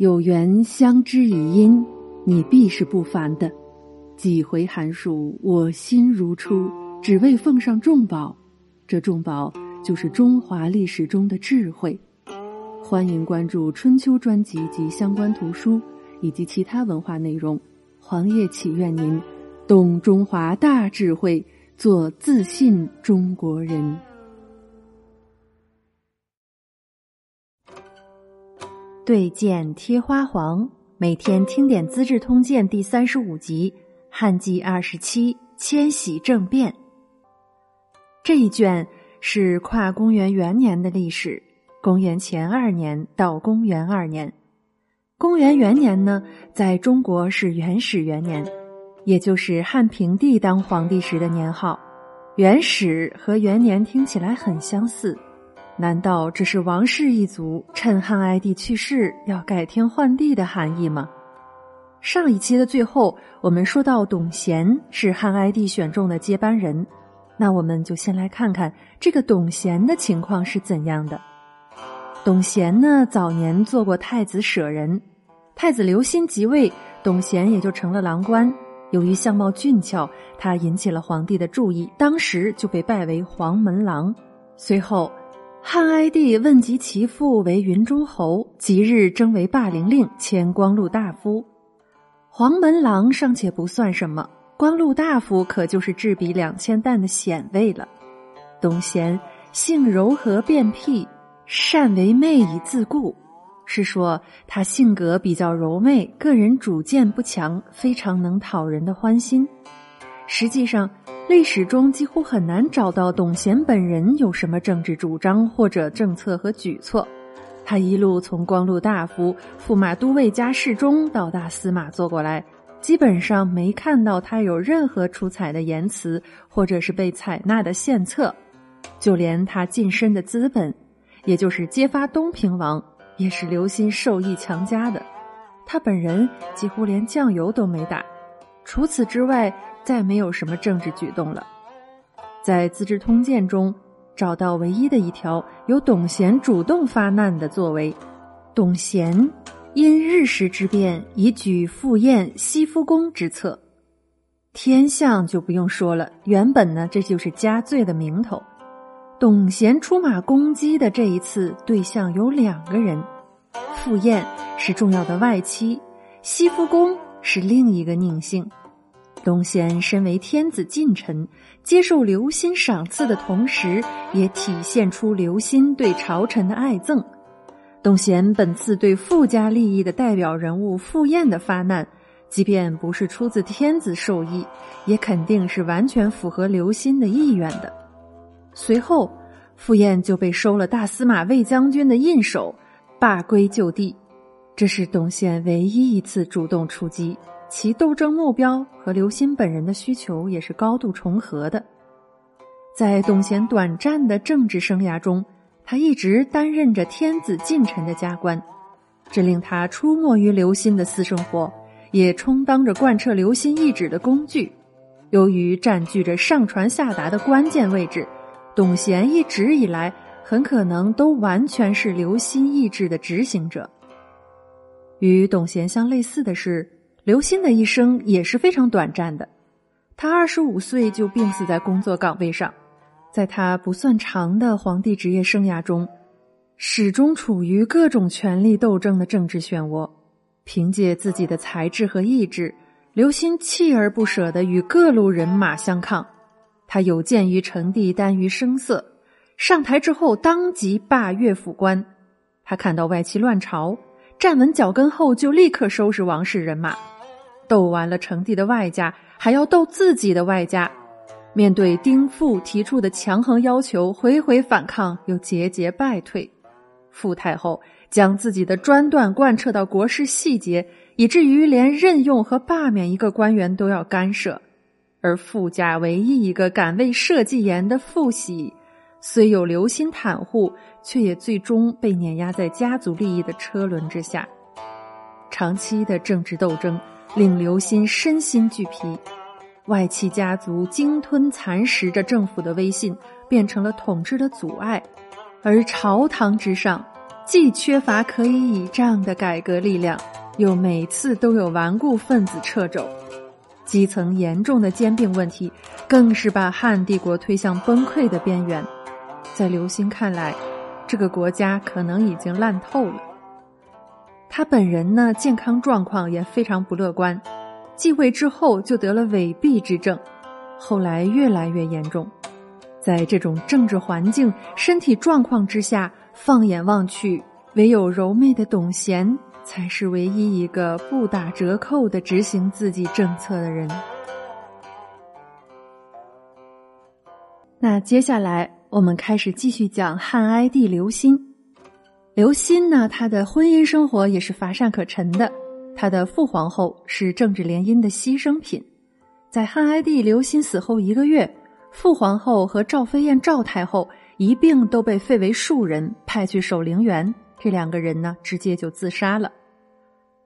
有缘相知以因，你必是不凡的。几回寒暑，我心如初，只为奉上重宝。这重宝就是中华历史中的智慧。欢迎关注春秋专辑及相关图书以及其他文化内容。黄叶祈愿您懂中华大智慧，做自信中国人。对剑贴花黄，每天听点《资治通鉴》第三十五集《汉纪二十七迁徙政变》。这一卷是跨公元元年的历史，公元前二年到公元二年。公元元年呢，在中国是元始元年，也就是汉平帝当皇帝时的年号。元始和元年听起来很相似，难道这是王氏一族趁汉哀帝去世要改天换地的含义吗？上一期的最后，我们说到董贤是汉哀帝选中的接班人，那我们就先来看看这个董贤的情况是怎样的。董贤呢，早年做过太子舍人。太子刘歆即位，董贤也就成了郎官。由于相貌俊俏，他引起了皇帝的注意，当时就被拜为黄门郎。随后，汉哀帝问及其父为云中侯，即日征为霸陵令，迁光禄大夫。黄门郎尚且不算什么，光禄大夫可就是质比两千担的显位了。董贤性柔和便辟，善为媚以自固。是说他性格比较柔媚，个人主见不强，非常能讨人的欢心。实际上，历史中几乎很难找到董贤本人有什么政治主张或者政策和举措。他一路从光禄大夫、驸马都尉加侍中到大司马做过来，基本上没看到他有任何出彩的言辞或者是被采纳的献策。就连他晋升的资本，也就是揭发东平王。也是刘歆授意强加的，他本人几乎连酱油都没打。除此之外，再没有什么政治举动了。在《资治通鉴》中找到唯一的一条由董贤主动发难的作为：董贤因日食之变，以举赴宴西夫公之策。天象就不用说了，原本呢这就是加罪的名头。董贤出马攻击的这一次对象有两个人，赴宴是重要的外戚，西夫公是另一个宁姓。董贤身为天子近臣，接受刘歆赏赐的同时，也体现出刘歆对朝臣的爱憎。董贤本次对傅家利益的代表人物傅燕的发难，即便不是出自天子授意，也肯定是完全符合刘歆的意愿的。随后，傅燕就被收了大司马卫将军的印绶，罢归就地。这是董宪唯一一次主动出击，其斗争目标和刘歆本人的需求也是高度重合的。在董贤短暂的政治生涯中，他一直担任着天子近臣的加官，这令他出没于刘歆的私生活，也充当着贯彻刘歆意志的工具。由于占据着上传下达的关键位置。董贤一直以来很可能都完全是刘歆意志的执行者。与董贤相类似的是，刘歆的一生也是非常短暂的。他二十五岁就病死在工作岗位上，在他不算长的皇帝职业生涯中，始终处于各种权力斗争的政治漩涡。凭借自己的才智和意志，刘歆锲而不舍地与各路人马相抗。他有鉴于成帝耽于声色，上台之后当即罢乐府官。他看到外戚乱朝，站稳脚跟后就立刻收拾王室人马，斗完了成帝的外家，还要斗自己的外家。面对丁父提出的强横要求，回回反抗又节节败退。傅太后将自己的专断贯彻到国事细节，以至于连任用和罢免一个官员都要干涉。而傅家唯一一个敢为社稷言的傅喜，虽有刘歆袒护，却也最终被碾压在家族利益的车轮之下。长期的政治斗争令刘歆身心俱疲，外戚家族鲸吞蚕食着政府的威信，变成了统治的阻碍。而朝堂之上，既缺乏可以倚仗的改革力量，又每次都有顽固分子掣肘，基层严重的兼并问题，更是把汉帝国推向崩溃的边缘。在刘歆看来，这个国家可能已经烂透了。他本人呢，健康状况也非常不乐观，继位之后就得了痿痹之症，后来越来越严重。在这种政治环境、身体状况之下，放眼望去，唯有柔媚的董贤才是唯一一个不打折扣的执行自己政策的人。那接下来，我们开始继续讲汉哀帝刘歆。刘歆呢，他的婚姻生活也是乏善可陈的。他的父皇后是政治联姻的牺牲品，在汉哀帝刘歆死后一个月。傅皇后和赵飞燕赵太后一并都被废为庶人，派去守陵园。这两个人呢，直接就自杀了。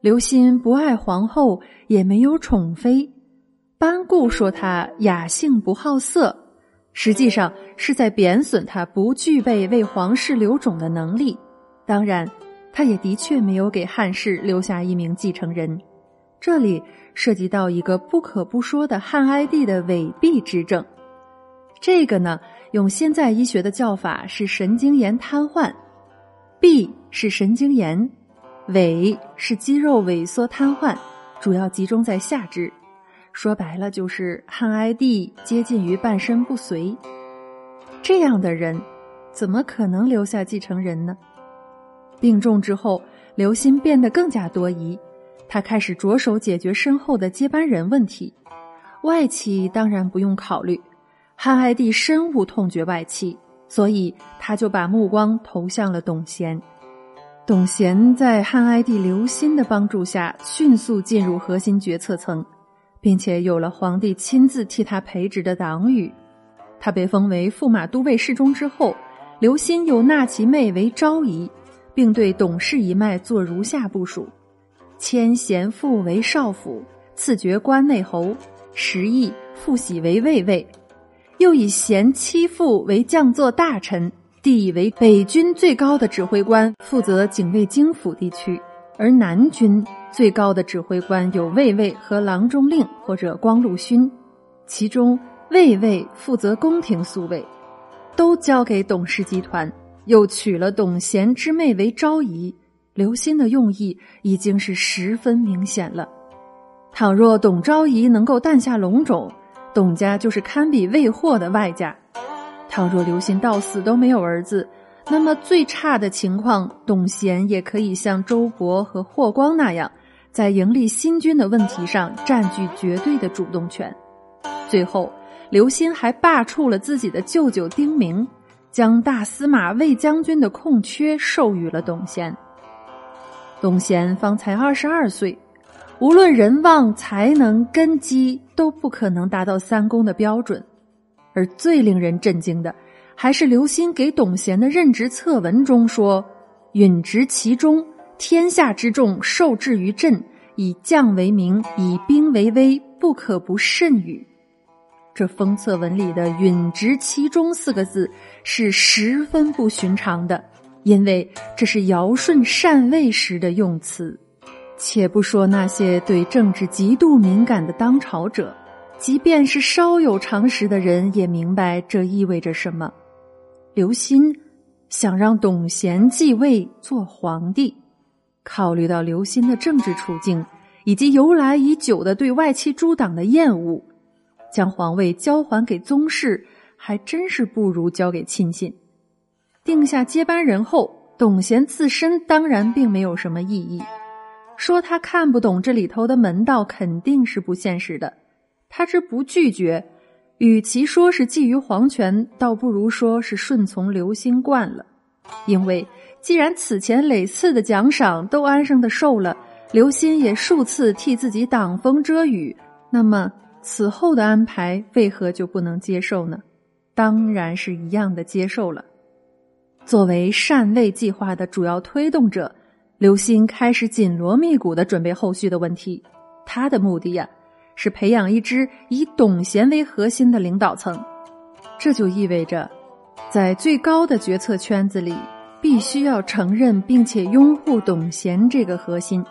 刘歆不爱皇后，也没有宠妃。班固说他雅性不好色，实际上是在贬损他不具备为皇室留种的能力。当然，他也的确没有给汉室留下一名继承人。这里涉及到一个不可不说的汉哀帝的痿痹之症。这个呢，用现在医学的叫法是神经炎瘫痪，痹是神经炎，痿是肌肉萎缩瘫痪，主要集中在下肢。说白了就是汉哀帝接近于半身不遂。这样的人，怎么可能留下继承人呢？病重之后，刘歆变得更加多疑，他开始着手解决身后的接班人问题。外戚当然不用考虑。汉哀帝深恶痛绝外戚，所以他就把目光投向了董贤。董贤在汉哀帝刘歆的帮助下，迅速进入核心决策层，并且有了皇帝亲自替他培植的党羽。他被封为驸马都尉侍中之后，刘歆又纳其妹为昭仪，并对董氏一脉做如下部署：迁贤父为少府，赐爵关内侯，时邑复喜为卫尉。又以贤妻父为将作大臣，弟为北军最高的指挥官，负责警卫京府地区；而南军最高的指挥官有卫尉和郎中令或者光禄勋，其中卫尉负责宫廷宿卫，都交给董氏集团。又娶了董贤之妹为昭仪，刘歆的用意已经是十分明显了。倘若董昭仪能够诞下龙种。董家就是堪比魏霍的外家。倘若刘歆到死都没有儿子，那么最差的情况，董贤也可以像周勃和霍光那样，在迎立新君的问题上占据绝对的主动权。最后，刘歆还罢黜了自己的舅舅丁明，将大司马卫将军的空缺授予了董贤。董贤方才二十二岁。无论人望、才能、根基，都不可能达到三公的标准。而最令人震惊的，还是刘歆给董贤的任职策文中说：“允职其中，天下之众受制于朕，以将为名，以兵为威，不可不慎与。”这封策文里的“允职其中”四个字是十分不寻常的，因为这是尧舜禅位时的用词。且不说那些对政治极度敏感的当朝者，即便是稍有常识的人也明白这意味着什么。刘歆想让董贤继位做皇帝，考虑到刘歆的政治处境以及由来已久的对外戚诸党的厌恶，将皇位交还给宗室，还真是不如交给亲信。定下接班人后，董贤自身当然并没有什么异议。说他看不懂这里头的门道，肯定是不现实的。他之不拒绝，与其说是觊觎皇权，倒不如说是顺从刘歆惯了。因为既然此前累次的奖赏都安生的受了，刘歆也数次替自己挡风遮雨，那么此后的安排为何就不能接受呢？当然是一样的接受了。作为禅位计划的主要推动者。刘歆开始紧锣密鼓的准备后续的问题，他的目的呀，是培养一支以董贤为核心的领导层。这就意味着，在最高的决策圈子里，必须要承认并且拥护董贤这个核心，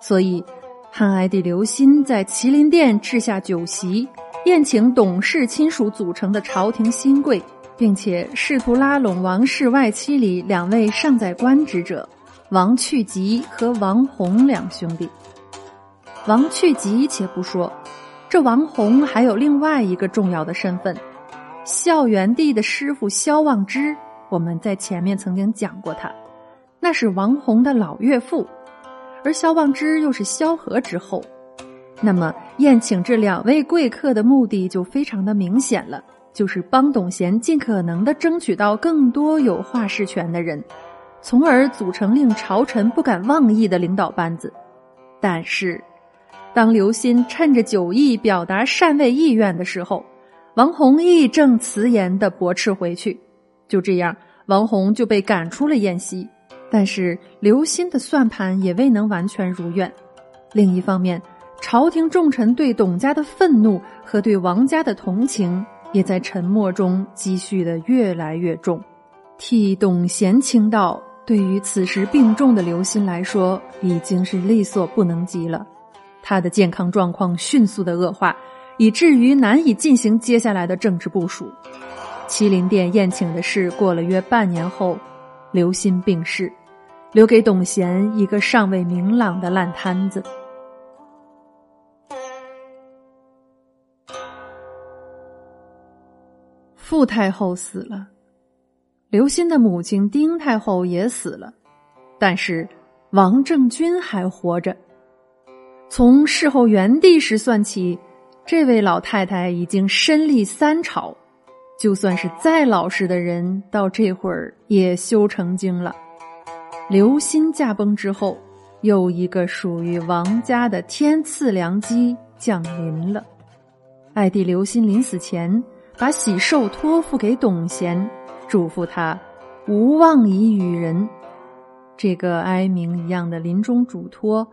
所以汉哀帝刘歆在麒麟殿置下酒席，宴请董氏亲属组成的朝廷新贵，并且试图拉拢王室外戚里两位尚在官职者王去疾和王弘两兄弟。王去疾且不说，这王弘还有另外一个重要的身份——孝元帝的师傅萧望之。我们在前面曾经讲过他，那是王弘的老岳父，而萧望之又是萧何之后。那么宴请这两位贵客的目的就非常的明显了，就是帮董贤尽可能的争取到更多有话事权的人，从而组成令朝臣不敢妄议的领导班子。但是，当刘歆趁着酒意表达禅位意愿的时候，王弘义正辞严的驳斥回去。就这样，王弘就被赶出了宴席。但是刘歆的算盘也未能完全如愿。另一方面，朝廷重臣对董家的愤怒和对王家的同情，也在沉默中积蓄的越来越重。替董贤倾倒，对于此时病重的刘歆来说，已经是力所不能及了。他的健康状况迅速的恶化，以至于难以进行接下来的政治部署。麒麟殿宴请的事过了约半年后，刘歆病逝，留给董贤一个尚未明朗的烂摊子。傅太后死了，刘歆的母亲丁太后也死了，但是王政君还活着。从事后元帝时算起，这位老太太已经身历三朝。就算是再老实的人，到这会儿也修成精了。刘歆驾崩之后，又一个属于王家的天赐良机降临了。爱弟刘歆临死前，把喜寿托付给董贤，嘱咐他无妄以与人。这个哀鸣一样的临终嘱托，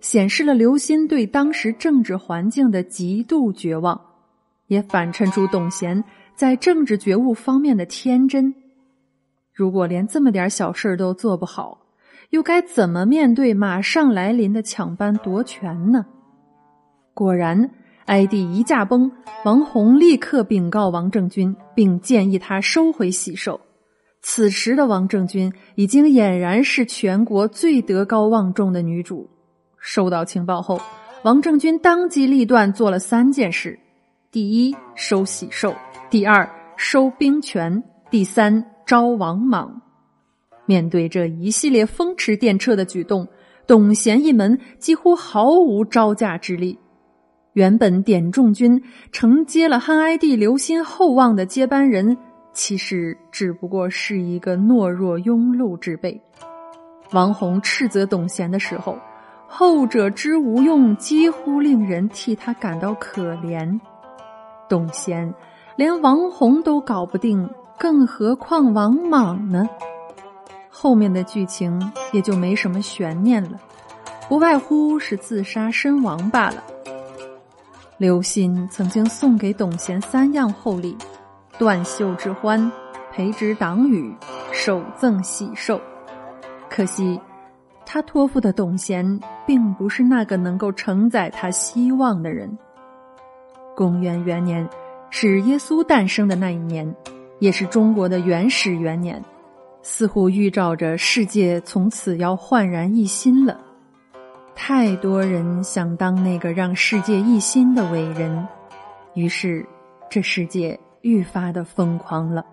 显示了刘歆对当时政治环境的极度绝望，也反衬出董贤。在政治觉悟方面的天真，如果连这么点小事都做不好，又该怎么面对马上来临的抢班夺权呢？果然，哀帝一驾崩，王弘立刻禀告王政君，并建议他收回喜寿。此时的王政君已经俨然是全国最德高望重的女主。收到情报后，王政君当机立断做了三件事：第一，收喜寿。第二，收兵权；第三，招王莽。面对这一系列风驰电掣的举动，董贤一门几乎毫无招架之力。原本典仲军承接了汉哀帝刘歆厚望的接班人，其实只不过是一个懦弱庸碌之辈。王弘斥责董贤的时候，后者之无用，几乎令人替他感到可怜。董贤。连王弘都搞不定，更何况王莽呢？后面的剧情也就没什么悬念了，不外乎是自杀身亡罢了。刘歆曾经送给董贤三样厚礼：断袖之欢、培植党羽、首赠喜寿。可惜，他托付的董贤并不是那个能够承载他希望的人。公元元年。是耶稣诞生的那一年，也是中国的元始元年，似乎预兆着世界从此要焕然一新了。太多人想当那个让世界一新的伟人，于是这世界愈发的疯狂了。